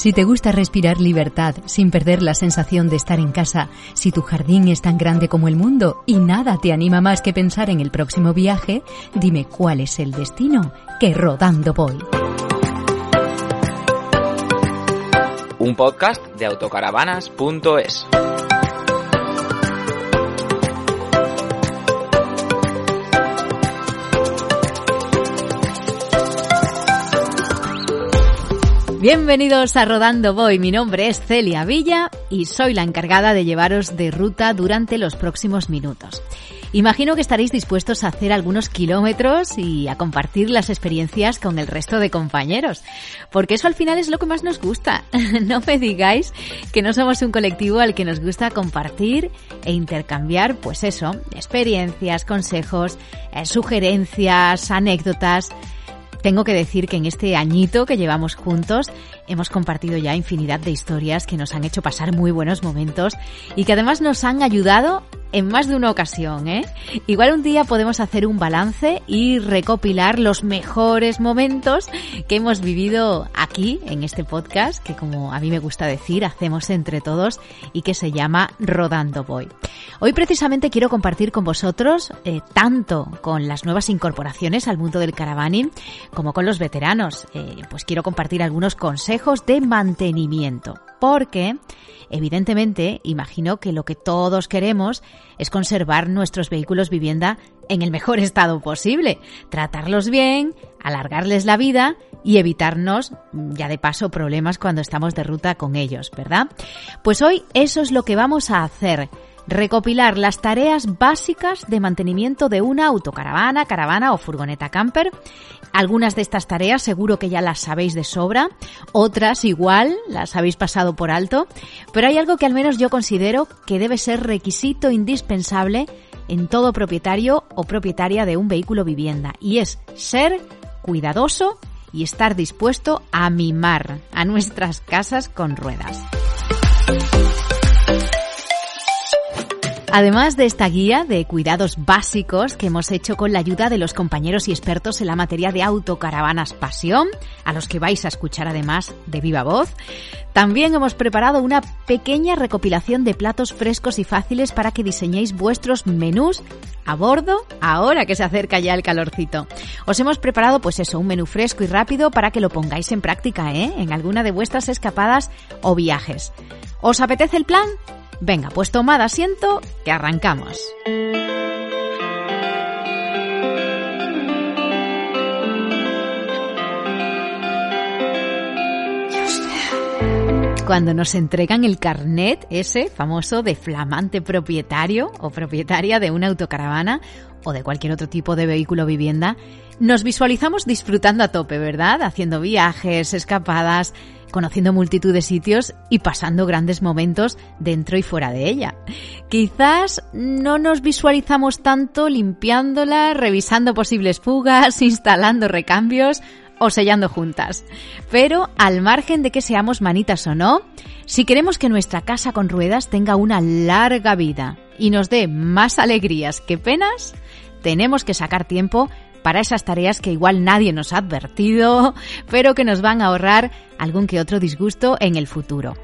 Si te gusta respirar libertad sin perder la sensación de estar en casa, si tu jardín es tan grande como el mundo y nada te anima más que pensar en el próximo viaje, dime cuál es el destino que rodando voy. Un podcast de autocaravanas.es. Bienvenidos a Rodando Voy, mi nombre es Celia Villa y soy la encargada de llevaros de ruta durante los próximos minutos. Imagino que estaréis dispuestos a hacer algunos kilómetros y a compartir las experiencias con el resto de compañeros, porque eso al final es lo que más nos gusta. No me digáis que no somos un colectivo al que nos gusta compartir e intercambiar, pues eso, experiencias, consejos, eh, sugerencias, anécdotas tengo que decir que en este añito que llevamos juntos hemos compartido ya infinidad de historias que nos han hecho pasar muy buenos momentos y que además nos han ayudado en más de una ocasión, ¿eh? Igual un día podemos hacer un balance y recopilar los mejores momentos que hemos vivido aquí en este podcast, que como a mí me gusta decir, hacemos entre todos y que se llama Rodando Voy. Hoy precisamente quiero compartir con vosotros eh, tanto con las nuevas incorporaciones al mundo del caravaning como con los veteranos. Eh, pues quiero compartir algunos consejos de mantenimiento, porque Evidentemente, imagino que lo que todos queremos es conservar nuestros vehículos vivienda en el mejor estado posible, tratarlos bien, alargarles la vida y evitarnos, ya de paso, problemas cuando estamos de ruta con ellos, ¿verdad? Pues hoy eso es lo que vamos a hacer recopilar las tareas básicas de mantenimiento de una autocaravana, caravana o furgoneta camper. Algunas de estas tareas seguro que ya las sabéis de sobra, otras igual las habéis pasado por alto, pero hay algo que al menos yo considero que debe ser requisito indispensable en todo propietario o propietaria de un vehículo vivienda y es ser cuidadoso y estar dispuesto a mimar a nuestras casas con ruedas. Además de esta guía de cuidados básicos que hemos hecho con la ayuda de los compañeros y expertos en la materia de autocaravanas Pasión, a los que vais a escuchar además de viva voz, también hemos preparado una pequeña recopilación de platos frescos y fáciles para que diseñéis vuestros menús a bordo ahora que se acerca ya el calorcito. Os hemos preparado pues eso, un menú fresco y rápido para que lo pongáis en práctica, ¿eh? En alguna de vuestras escapadas o viajes. ¿Os apetece el plan? Venga, pues tomad asiento, que arrancamos. Cuando nos entregan el carnet ese famoso de flamante propietario o propietaria de una autocaravana o de cualquier otro tipo de vehículo vivienda, nos visualizamos disfrutando a tope, ¿verdad? Haciendo viajes, escapadas, conociendo multitud de sitios y pasando grandes momentos dentro y fuera de ella. Quizás no nos visualizamos tanto limpiándola, revisando posibles fugas, instalando recambios o sellando juntas. Pero al margen de que seamos manitas o no, si queremos que nuestra casa con ruedas tenga una larga vida y nos dé más alegrías que penas, tenemos que sacar tiempo para esas tareas que igual nadie nos ha advertido, pero que nos van a ahorrar algún que otro disgusto en el futuro.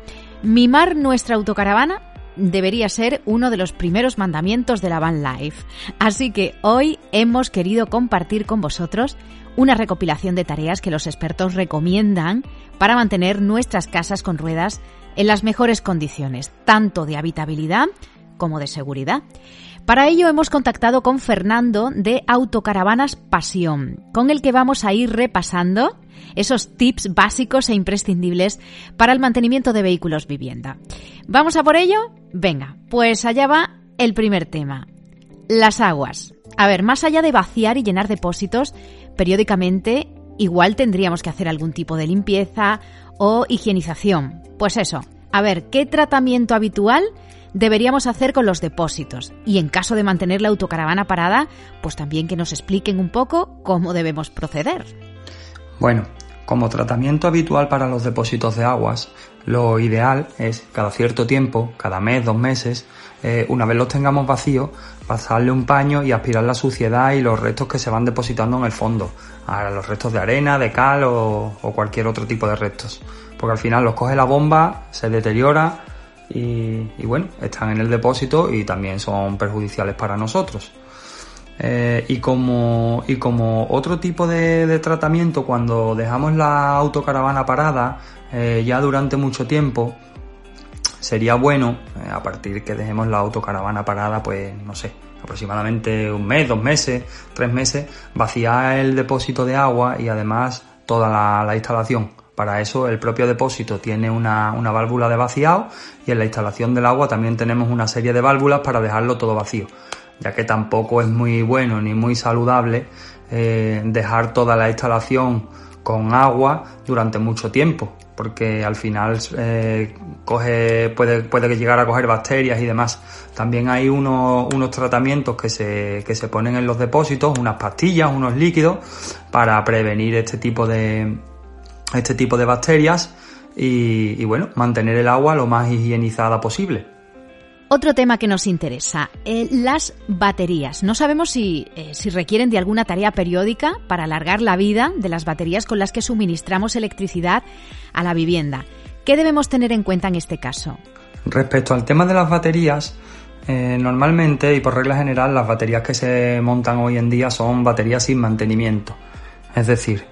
Mimar nuestra autocaravana debería ser uno de los primeros mandamientos de la van life. Así que hoy hemos querido compartir con vosotros una recopilación de tareas que los expertos recomiendan para mantener nuestras casas con ruedas en las mejores condiciones, tanto de habitabilidad como de seguridad. Para ello hemos contactado con Fernando de Autocaravanas Pasión, con el que vamos a ir repasando esos tips básicos e imprescindibles para el mantenimiento de vehículos vivienda. ¿Vamos a por ello? Venga, pues allá va el primer tema. Las aguas. A ver, más allá de vaciar y llenar depósitos, periódicamente igual tendríamos que hacer algún tipo de limpieza o higienización. Pues eso, a ver, ¿qué tratamiento habitual deberíamos hacer con los depósitos y en caso de mantener la autocaravana parada, pues también que nos expliquen un poco cómo debemos proceder. Bueno, Como tratamiento habitual para los depósitos de aguas, lo ideal es cada cierto tiempo, cada mes, dos meses, eh, una vez los tengamos vacíos, pasarle un paño y aspirar la suciedad y los restos que se van depositando en el fondo, a los restos de arena, de cal o, cualquier otro tipo de restos. Porque al final los coge la bomba, se deteriora y, bueno, están en el depósito y también son perjudiciales para nosotros. Eh, y, como, y como otro tipo de, tratamiento, cuando dejamos la autocaravana parada eh, ya durante mucho tiempo, sería bueno, eh, a partir que dejemos la autocaravana parada, pues no sé, aproximadamente un mes, dos meses, tres meses, vaciar el depósito de agua y además toda la, instalación. Para eso el propio depósito tiene una, una, válvula de vaciado y en la instalación del agua también tenemos una serie de válvulas para dejarlo todo vacío ya que tampoco es muy bueno ni muy saludable eh, dejar toda la instalación con agua durante mucho tiempo, porque al final eh, coge, puede, puede llegar a coger bacterias y demás. También hay unos, unos tratamientos que se, que se ponen en los depósitos, unas pastillas, unos líquidos, para prevenir este tipo de, este tipo de bacterias y, y bueno, mantener el agua lo más higienizada posible. Otro tema que nos interesa, eh, las baterías. No sabemos si, eh, si requieren de alguna tarea periódica para alargar la vida de las baterías con las que suministramos electricidad a la vivienda. ¿Qué debemos tener en cuenta en este caso? Respecto al tema de las baterías, eh, normalmente y por regla general las baterías que se montan hoy en día son baterías sin mantenimiento. Es decir,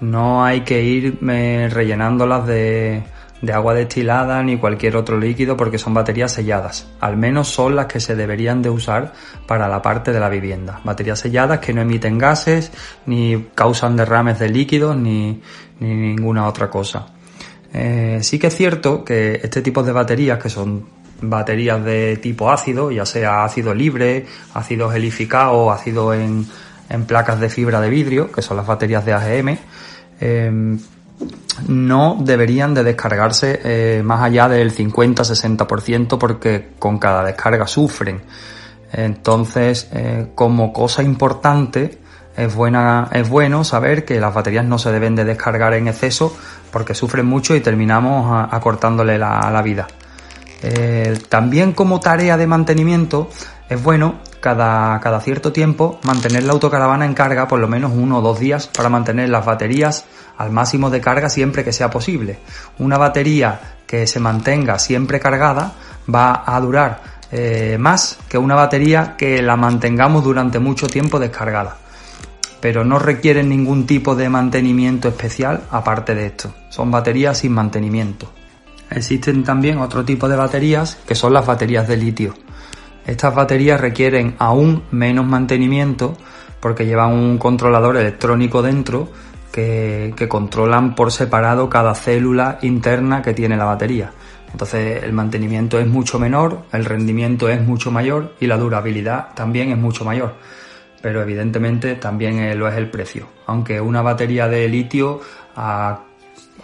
no hay que ir rellenándolas de agua destilada ni cualquier otro líquido porque son baterías selladas. Al menos son las que se deberían de usar para la parte de la vivienda. Baterías selladas que no emiten gases, ni causan derrames de líquidos, ni, ninguna otra cosa. Eh, sí que es cierto que este tipo de baterías, que son baterías de tipo ácido, ya sea ácido libre, ácido gelificado ácido en, en placas de fibra de vidrio, que son las baterías de AGM, eh, no deberían de descargarse eh, más allá del 50-60% porque con cada descarga sufren. Entonces, eh, como cosa importante, es, buena, es bueno saber que las baterías no se deben de descargar en exceso porque sufren mucho y terminamos acortándole la, la vida. Eh, también como tarea de mantenimiento es bueno cada, cada cierto tiempo mantener la autocaravana en carga por lo menos uno o dos días para mantener las baterías al máximo de carga siempre que sea posible. Una batería que se mantenga siempre cargada va a durar eh, más que una batería que la mantengamos durante mucho tiempo descargada. Pero no requieren ningún tipo de mantenimiento especial aparte de esto. Son baterías sin mantenimiento. Existen también otro tipo de baterías que son las baterías de litio. Estas baterías requieren aún menos mantenimiento porque llevan un controlador electrónico dentro que, controlan por separado cada célula interna que tiene la batería. Entonces el mantenimiento es mucho menor, el rendimiento es mucho mayor y la durabilidad también es mucho mayor. Pero evidentemente también lo es el precio. Aunque una batería de litio a,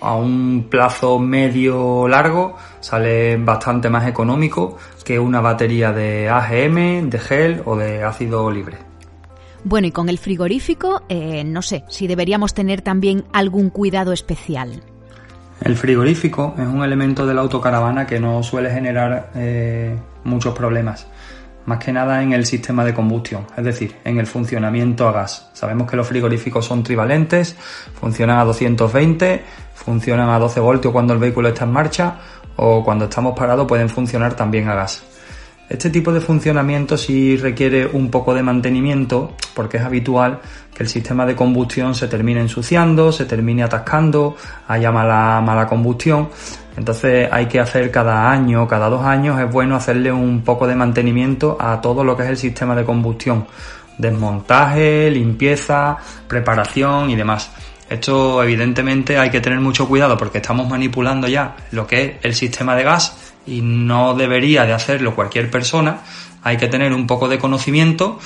a un plazo medio largo sale bastante más económico que una batería de AGM, de gel o de ácido libre. Bueno, y con el frigorífico, eh, no sé si deberíamos tener también algún cuidado especial. El frigorífico es un elemento de la autocaravana que no suele generar eh, muchos problemas, más que nada en el sistema de combustión, es decir, en el funcionamiento a gas. Sabemos que los frigoríficos son trivalentes, funcionan a 220, funcionan a 12 voltios cuando el vehículo está en marcha o cuando estamos parados pueden funcionar también a gas. Este tipo de funcionamiento sí requiere un poco de mantenimiento porque es habitual que el sistema de combustión se termine ensuciando, se termine atascando, haya mala, mala combustión. Entonces hay que hacer cada año, cada dos años, es bueno hacerle un poco de mantenimiento a todo lo que es el sistema de combustión. Desmontaje, limpieza, preparación y demás. Esto evidentemente hay que tener mucho cuidado porque estamos manipulando ya lo que es el sistema de gas y no debería de hacerlo cualquier persona. Hay que tener un poco de conocimiento,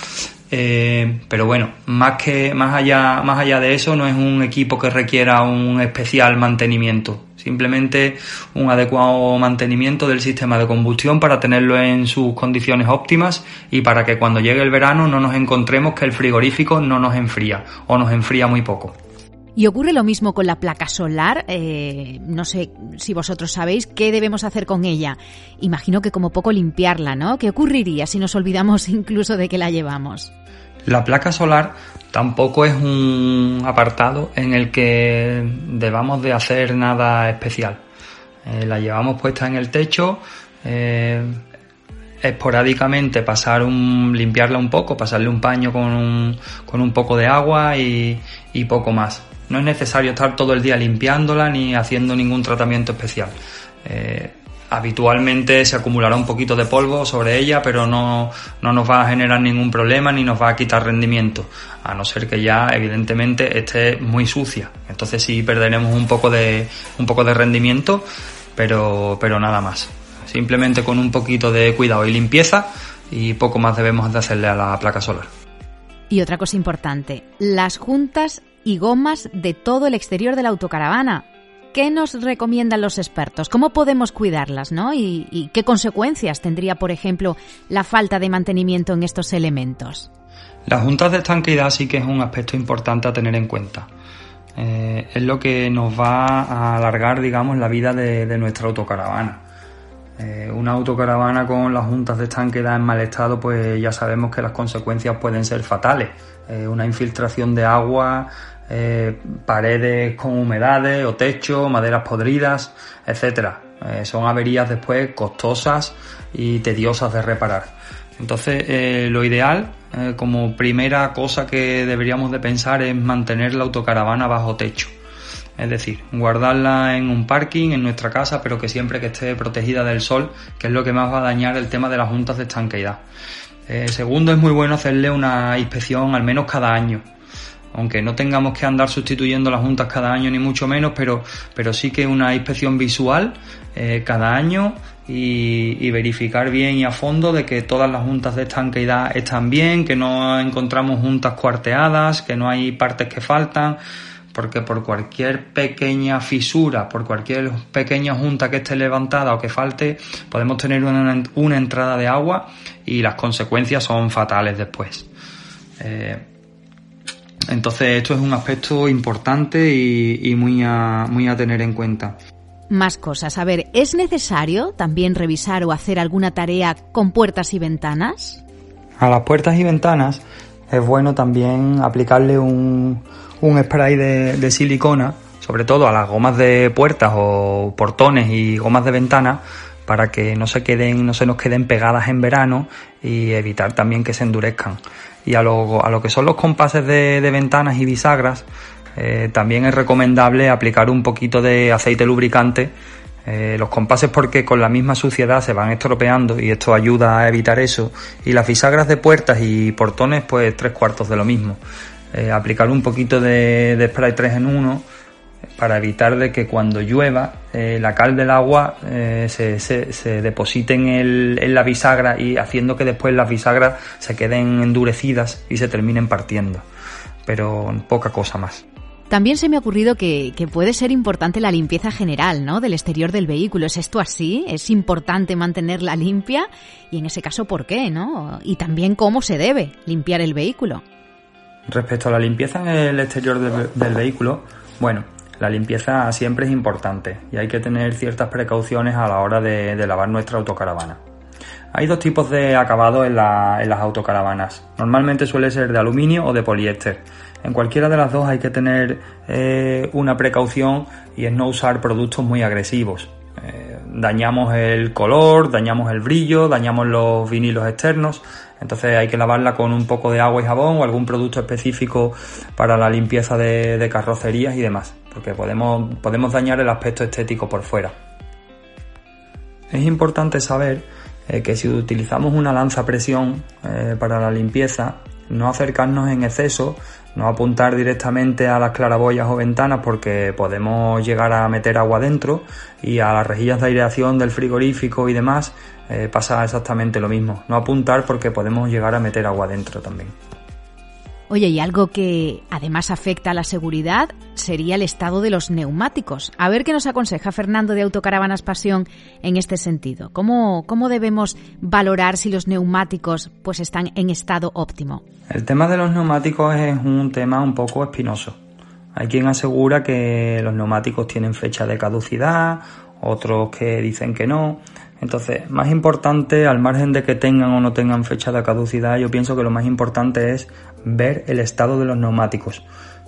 eh, pero bueno, más que más allá más allá de eso no es un equipo que requiera un especial mantenimiento. Simplemente un adecuado mantenimiento del sistema de combustión para tenerlo en sus condiciones óptimas y para que cuando llegue el verano no nos encontremos que el frigorífico no nos enfría o nos enfría muy poco. ¿Y ocurre lo mismo con la placa solar? Eh, no sé si vosotros sabéis qué debemos hacer con ella. Imagino que como poco limpiarla, ¿no? ¿Qué ocurriría si nos olvidamos incluso de que la llevamos? La placa solar tampoco es un apartado en el que debamos de hacer nada especial. Eh, la llevamos puesta en el techo, eh, esporádicamente pasar un, limpiarla un poco, pasarle un paño con un, con un poco de agua y, y poco más. No es necesario estar todo el día limpiándola ni haciendo ningún tratamiento especial. Eh, habitualmente se acumulará un poquito de polvo sobre ella, pero no, no, nos va a generar ningún problema ni nos va a quitar rendimiento, a no ser que ya evidentemente esté muy sucia. Entonces sí perderemos un poco de, un poco de rendimiento, pero, pero nada más. Simplemente con un poquito de cuidado y limpieza y poco más debemos de hacerle a la placa solar. Y otra cosa importante, las juntas y gomas de todo el exterior de la autocaravana. ¿Qué nos recomiendan los expertos? ¿Cómo podemos cuidarlas, no? ¿Y, qué consecuencias tendría, por ejemplo, la falta de mantenimiento en estos elementos? Las juntas de estanqueidad sí que es un aspecto importante a tener en cuenta. Eh, es lo que nos va a alargar, digamos, la vida de, nuestra autocaravana. Eh, una autocaravana con las juntas de estanqueidad en mal estado, pues ya sabemos que las consecuencias pueden ser fatales. Eh, una infiltración de agua, eh, paredes con humedades o techo, maderas podridas, etcétera. Son averías después costosas y tediosas de reparar. Entonces, lo ideal, como primera cosa que deberíamos de pensar es mantener la autocaravana bajo techo. Es decir, guardarla en un parking, en nuestra casa, pero que siempre que esté protegida del sol, que es lo que más va a dañar el tema de las juntas de estanqueidad. segundo, es muy bueno hacerle una inspección al menos cada año aunque no tengamos que andar sustituyendo las juntas cada año ni mucho menos, pero, pero sí que una inspección visual eh, cada año y, verificar bien y a fondo de que todas las juntas de estanqueidad están bien, que no encontramos juntas cuarteadas, que no hay partes que faltan, porque por cualquier pequeña fisura, por cualquier pequeña junta que esté levantada o que falte, podemos tener una, una entrada de agua y las consecuencias son fatales después. Eh, entonces esto es un aspecto importante y, muy, a, muy a tener en cuenta. Más cosas. A ver, ¿es necesario también revisar o hacer alguna tarea con puertas y ventanas? A las puertas y ventanas es bueno también aplicarle un, un spray de, silicona, sobre todo a las gomas de puertas o portones y gomas de ventana, para que no se queden, no se nos queden pegadas en verano y evitar también que se endurezcan. Y a lo, a lo que son los compases de, ventanas y bisagras, eh, también es recomendable aplicar un poquito de aceite lubricante. Eh, los compases porque con la misma suciedad se van estropeando y esto ayuda a evitar eso. Y las bisagras de puertas y portones pues tres cuartos de lo mismo. Eh, aplicar un poquito de, spray 3 en 1 para evitar de que cuando llueva eh, la cal del agua eh, se, se, deposite en, el, en la bisagra y haciendo que después las bisagras se queden endurecidas y se terminen partiendo. Pero poca cosa más. También se me ha ocurrido que, que, puede ser importante la limpieza general, ¿no? Del exterior del vehículo. ¿Es esto así? ¿Es importante mantenerla limpia? Y en ese caso, ¿por qué, no? Y también cómo se debe limpiar el vehículo. Respecto a la limpieza en el exterior del vehículo, bueno, la limpieza siempre es importante y hay que tener ciertas precauciones a la hora de, lavar nuestra autocaravana. Hay dos tipos de acabado en, las autocaravanas. Normalmente suele ser de aluminio o de poliéster. En cualquiera de las dos hay que tener eh, una precaución y es no usar productos muy agresivos. Eh, dañamos el color, dañamos el brillo, dañamos los vinilos externos. Entonces hay que lavarla con un poco de agua y jabón o algún producto específico para la limpieza de carrocerías y demás porque podemos, podemos dañar el aspecto estético por fuera. Es importante saber eh, que si utilizamos una lanza presión eh, para la limpieza, no acercarnos en exceso, no apuntar directamente a las claraboyas o ventanas porque podemos llegar a meter agua dentro y a las rejillas de aireación del frigorífico y demás eh, pasa exactamente lo mismo. No apuntar porque podemos llegar a meter agua dentro también. Oye, y algo que además afecta a la seguridad sería el estado de los neumáticos. A ver qué nos aconseja Fernando de Autocaravanas Pasión en este sentido. ¿Cómo, cómo debemos valorar si los neumáticos pues están en estado óptimo? El tema de los neumáticos es un tema un poco espinoso. Hay quien asegura que los neumáticos tienen fecha de caducidad, otros que dicen que no. Entonces, más importante, al margen de que tengan o no tengan fecha de caducidad, yo pienso que lo más importante es ver el estado de los neumáticos.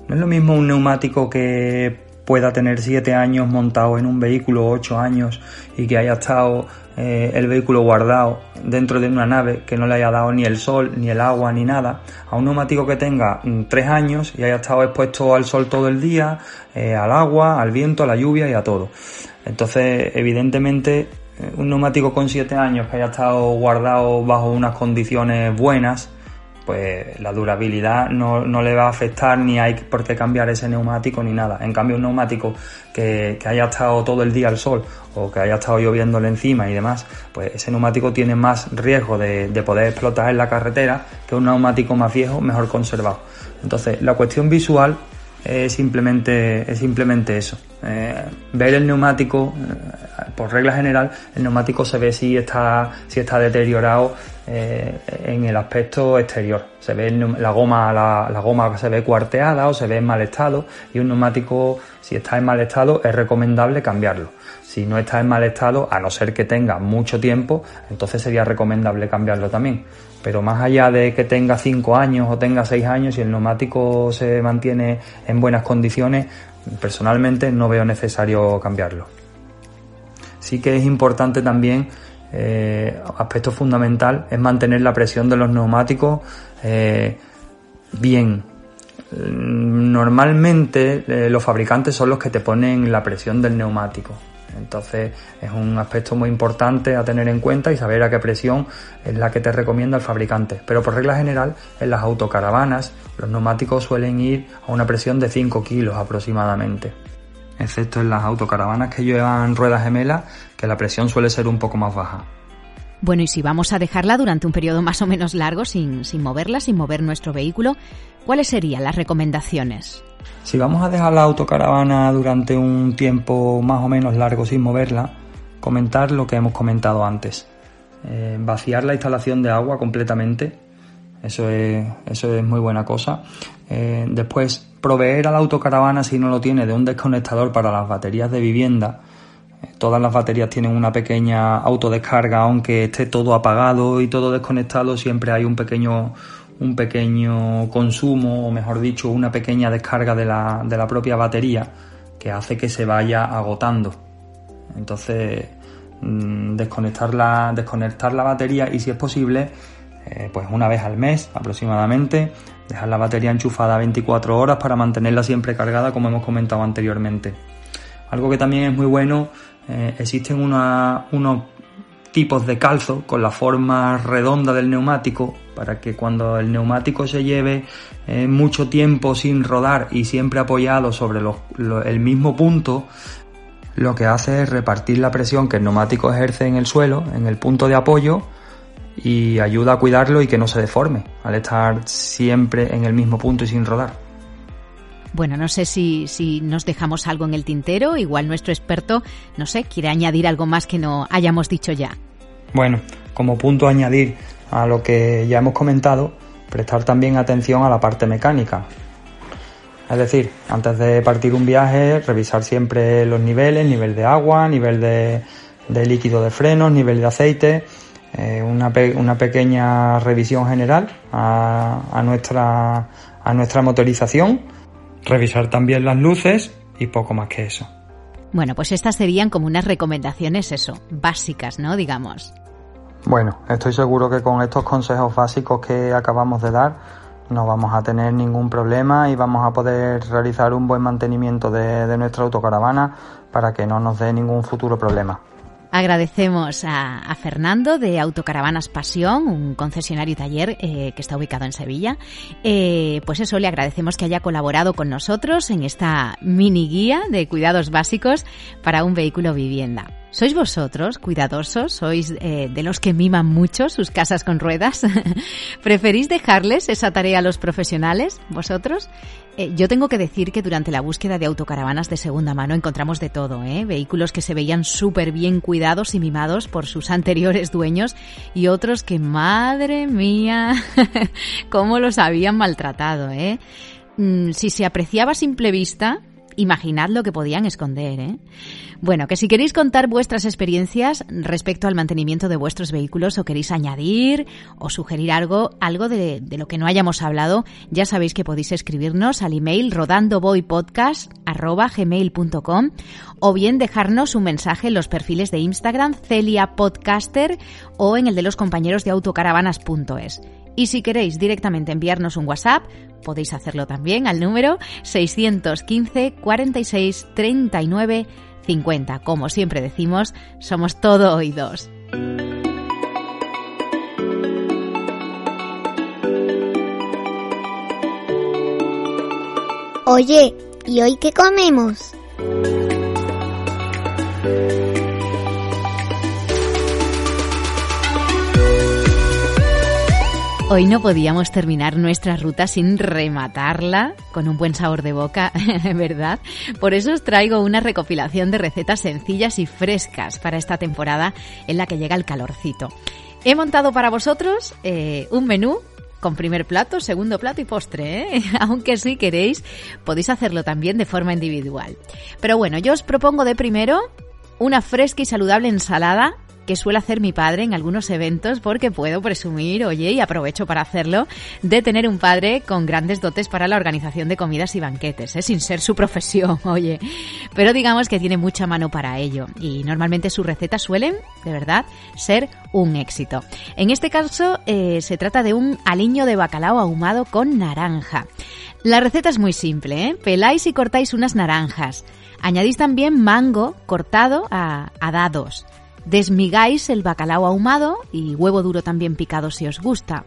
No es lo mismo un neumático que pueda tener 7 años montado en un vehículo, 8 años, y que haya estado eh, el vehículo guardado dentro de una nave que no le haya dado ni el sol, ni el agua, ni nada, a un neumático que tenga 3 mm, años y haya estado expuesto al sol todo el día, eh, al agua, al viento, a la lluvia y a todo. Entonces, evidentemente, eh, un neumático con 7 años que haya estado guardado bajo unas condiciones buenas, pues la durabilidad no, le va a afectar ni hay por qué cambiar ese neumático ni nada. En cambio, un neumático que, haya estado todo el día al sol o que haya estado lloviéndole encima y demás, pues ese neumático tiene más riesgo de, de poder explotar en la carretera que un neumático más viejo, mejor conservado. Entonces, la cuestión visual es simplemente, es simplemente eso. Eh, ver el neumático, eh, por regla general, el neumático se ve si está, si está deteriorado eh, en el aspecto exterior. Se ve la goma, la, la, goma se ve cuarteada o se ve en mal estado y un neumático, si está en mal estado, es recomendable cambiarlo. Si no está en mal estado, a no ser que tenga mucho tiempo, entonces sería recomendable cambiarlo también. Pero más allá de que tenga 5 años o tenga 6 años y el neumático se mantiene en buenas condiciones, personalmente no veo necesario cambiarlo. Sí que es importante también, eh, aspecto fundamental, es mantener la presión de los neumáticos eh, bien. Normalmente eh, los fabricantes son los que te ponen la presión del neumático. Entonces es un aspecto muy importante a tener en cuenta y saber a qué presión es la que te recomienda el fabricante. Pero por regla general, en las autocaravanas los neumáticos suelen ir a una presión de 5 kilos aproximadamente. Excepto en las autocaravanas que llevan ruedas gemelas, que la presión suele ser un poco más baja. Bueno, y si vamos a dejarla durante un periodo más o menos largo sin, sin moverla, sin mover nuestro vehículo, ¿cuáles serían las recomendaciones? Si vamos a dejar la autocaravana durante un tiempo más o menos largo sin moverla, comentar lo que hemos comentado antes. Eh, vaciar la instalación de agua completamente, eso es, eso es muy buena cosa. Eh, después, proveer a la autocaravana, si no lo tiene, de un desconectador para las baterías de vivienda. Eh, todas las baterías tienen una pequeña autodescarga, aunque esté todo apagado y todo desconectado, siempre hay un pequeño, un pequeño consumo, o mejor dicho, una pequeña descarga de la, de la propia batería que hace que se vaya agotando. Entonces, mm, desconectar la, desconectar la batería y si es posible, eh, pues una vez al mes aproximadamente, dejar la batería enchufada 24 horas para mantenerla siempre cargada como hemos comentado anteriormente. Algo que también es muy bueno, eh, existen unos tipos de calzo con la forma redonda del neumático para que cuando el neumático se lleve eh, mucho tiempo sin rodar y siempre apoyado sobre el mismo punto, lo que hace es repartir la presión que el neumático ejerce en el suelo, en el punto de apoyo, y ayuda a cuidarlo y que no se deforme al estar siempre en el mismo punto y sin rodar. Bueno, no sé si, si nos dejamos algo en el tintero, igual nuestro experto, no sé, quiere añadir algo más que no hayamos dicho ya. Bueno, como punto a añadir a lo que ya hemos comentado, prestar también atención a la parte mecánica. Es decir, antes de partir un viaje, revisar siempre los niveles, nivel de agua, nivel de, de líquido de frenos, nivel de aceite, eh, una, una, pequeña revisión general a, a, nuestra, a nuestra motorización, revisar también las luces y poco más que eso. Bueno, pues estas serían como unas recomendaciones, eso, básicas, ¿no? Digamos. Bueno, estoy seguro que con estos consejos básicos que acabamos de dar no vamos a tener ningún problema y vamos a poder realizar un buen mantenimiento de, de nuestra autocaravana para que no nos dé ningún futuro problema. Agradecemos a, Fernando de Autocaravanas Pasión, un concesionario taller eh, que está ubicado en Sevilla. Eh, pues eso, le agradecemos que haya colaborado con nosotros en esta mini guía de cuidados básicos para un vehículo vivienda. ¿Sois vosotros cuidadosos? ¿Sois eh, de los que miman mucho sus casas con ruedas? ¿Preferís dejarles esa tarea a los profesionales? ¿Vosotros? Eh, yo tengo que decir que durante la búsqueda de autocaravanas de segunda mano encontramos de todo, ¿eh? Vehículos que se veían súper bien cuidados y mimados por sus anteriores dueños y otros que, madre mía, cómo los habían maltratado, ¿eh? mm, si se apreciaba a simple vista, Imaginad lo que podían esconder, ¿eh? Bueno, que si queréis contar vuestras experiencias respecto al mantenimiento de vuestros vehículos o queréis añadir o sugerir algo, algo de, lo que no hayamos hablado, ya sabéis que podéis escribirnos al email rodandoboypodcast.gmail.com o bien dejarnos un mensaje en los perfiles de Instagram Celia Podcaster o en el de los compañeros de autocaravanas.es. Y si queréis directamente enviarnos un WhatsApp, podéis hacerlo también al número 615 46 39 50. Como siempre decimos, somos todo oídos. Oye, ¿y hoy qué comemos? Hoy no podíamos terminar nuestra ruta sin rematarla con un buen sabor de boca, ¿verdad? Por eso os traigo una recopilación de recetas sencillas y frescas para esta temporada en la que llega el calorcito. He montado para vosotros eh, un menú con primer plato, segundo plato y postre, ¿eh? aunque si queréis podéis hacerlo también de forma individual. Pero bueno, yo os propongo de primero una fresca y saludable ensalada que suele hacer mi padre en algunos eventos porque puedo presumir, oye, y aprovecho para hacerlo, de tener un padre con grandes dotes para la organización de comidas y banquetes, ¿eh? sin ser su profesión, oye. Pero digamos que tiene mucha mano para ello y normalmente sus recetas suelen, de verdad, ser un éxito. En este caso eh, se trata de un aliño de bacalao ahumado con naranja. La receta es muy simple, ¿eh? peláis y cortáis unas naranjas. Añadís también mango cortado a, a dados. Desmigáis el bacalao ahumado y huevo duro también picado si os gusta.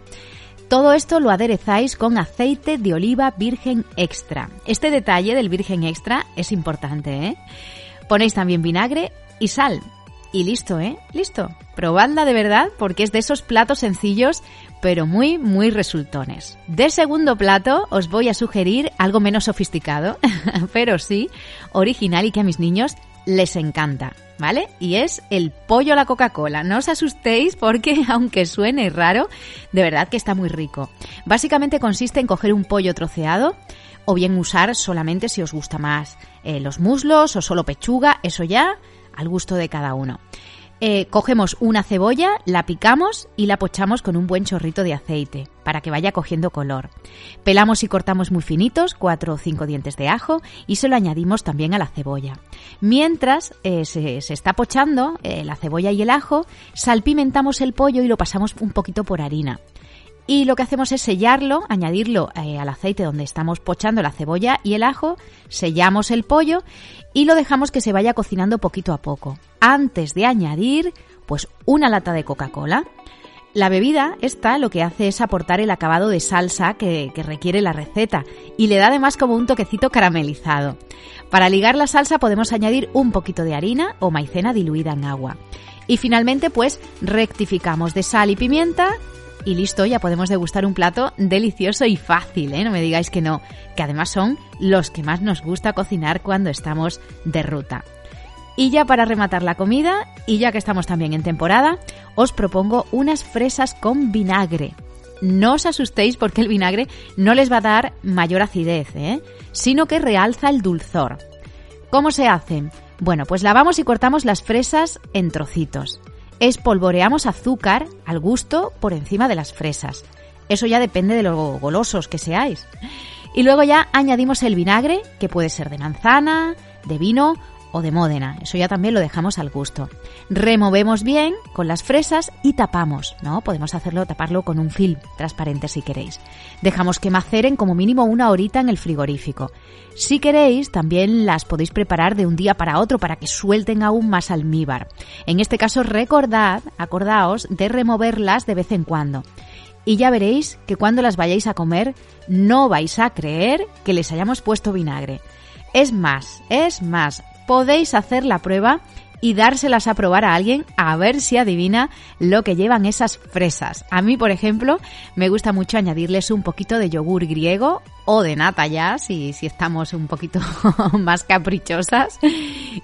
Todo esto lo aderezáis con aceite de oliva virgen extra. Este detalle del virgen extra es importante, ¿eh? Ponéis también vinagre y sal. Y listo, ¿eh? Listo. Probadla de verdad porque es de esos platos sencillos pero muy, muy resultones. De segundo plato os voy a sugerir algo menos sofisticado, pero sí original y que a mis niños les encanta, ¿vale? Y es el pollo a la Coca-Cola. No os asustéis porque, aunque suene raro, de verdad que está muy rico. Básicamente consiste en coger un pollo troceado o bien usar solamente si os gusta más eh, los muslos o solo pechuga, eso ya al gusto de cada uno. Eh, cogemos una cebolla, la picamos y la pochamos con un buen chorrito de aceite para que vaya cogiendo color. Pelamos y cortamos muy finitos, cuatro o cinco dientes de ajo y se lo añadimos también a la cebolla. Mientras eh, se, está pochando eh, la cebolla y el ajo, salpimentamos el pollo y lo pasamos un poquito por harina. Y lo que hacemos es sellarlo, añadirlo al aceite donde estamos pochando la cebolla y el ajo, sellamos el pollo y lo dejamos que se vaya cocinando poquito a poco antes de añadir pues una lata de Coca-Cola. La bebida, esta, lo que hace es aportar el acabado de salsa que, requiere la receta y le da además como un toquecito caramelizado. Para ligar la salsa podemos añadir un poquito de harina o maicena diluida en agua. Y finalmente pues rectificamos de sal y pimienta y listo, ya podemos degustar un plato delicioso y fácil, ¿eh? No me digáis que no, que además son los que más nos gusta cocinar cuando estamos de ruta. Y ya para rematar la comida, y ya que estamos también en temporada, os propongo unas fresas con vinagre. No os asustéis porque el vinagre no les va a dar mayor acidez, ¿eh? sino que realza el dulzor. ¿Cómo se hacen? Bueno, pues lavamos y cortamos las fresas en trocitos. Espolvoreamos azúcar al gusto por encima de las fresas. Eso ya depende de lo golosos que seáis. Y luego ya añadimos el vinagre, que puede ser de manzana, de vino o de Módena. Eso ya también lo dejamos al gusto. Removemos bien con las fresas y tapamos, ¿no? Podemos hacerlo, taparlo con un film transparente si queréis. Dejamos que maceren como mínimo una horita en el frigorífico. Si queréis, también las podéis preparar de un día para otro para que suelten aún más almíbar. En este caso, recordad, acordaos de removerlas de vez en cuando y ya veréis que cuando las vayáis a comer no vais a creer que les hayamos puesto vinagre. Es más, es más, podéis hacer la prueba y dárselas a probar a alguien a ver si adivina lo que llevan esas fresas. A mí, por ejemplo, me gusta mucho añadirles un poquito de yogur griego o de nata ya, si, si estamos un poquito más caprichosas.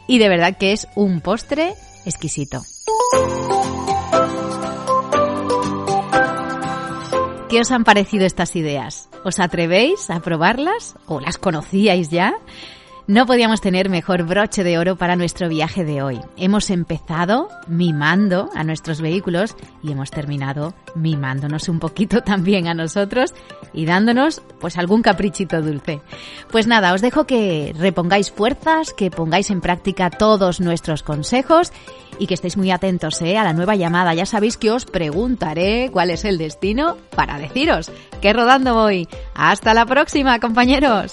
Y de verdad que es un postre exquisito. ¿Qué os han parecido estas ideas? ¿Os atrevéis a probarlas? ¿O las conocíais ya? No podíamos tener mejor broche de oro para nuestro viaje de hoy. Hemos empezado mimando a nuestros vehículos y hemos terminado mimándonos un poquito también a nosotros y dándonos pues algún caprichito dulce. Pues nada, os dejo que repongáis fuerzas, que pongáis en práctica todos nuestros consejos y que estéis muy atentos ¿eh? a la nueva llamada. Ya sabéis que os preguntaré cuál es el destino para deciros que rodando voy. Hasta la próxima, compañeros.